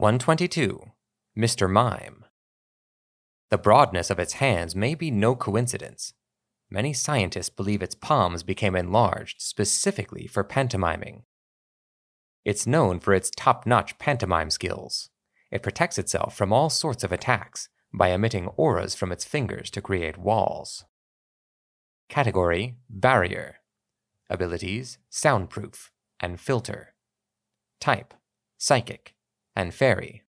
122. Mr. Mime. The broadness of its hands may be no coincidence. Many scientists believe its palms became enlarged specifically for pantomiming. It's known for its top notch pantomime skills. It protects itself from all sorts of attacks by emitting auras from its fingers to create walls. Category Barrier. Abilities Soundproof and Filter. Type Psychic and Fairy.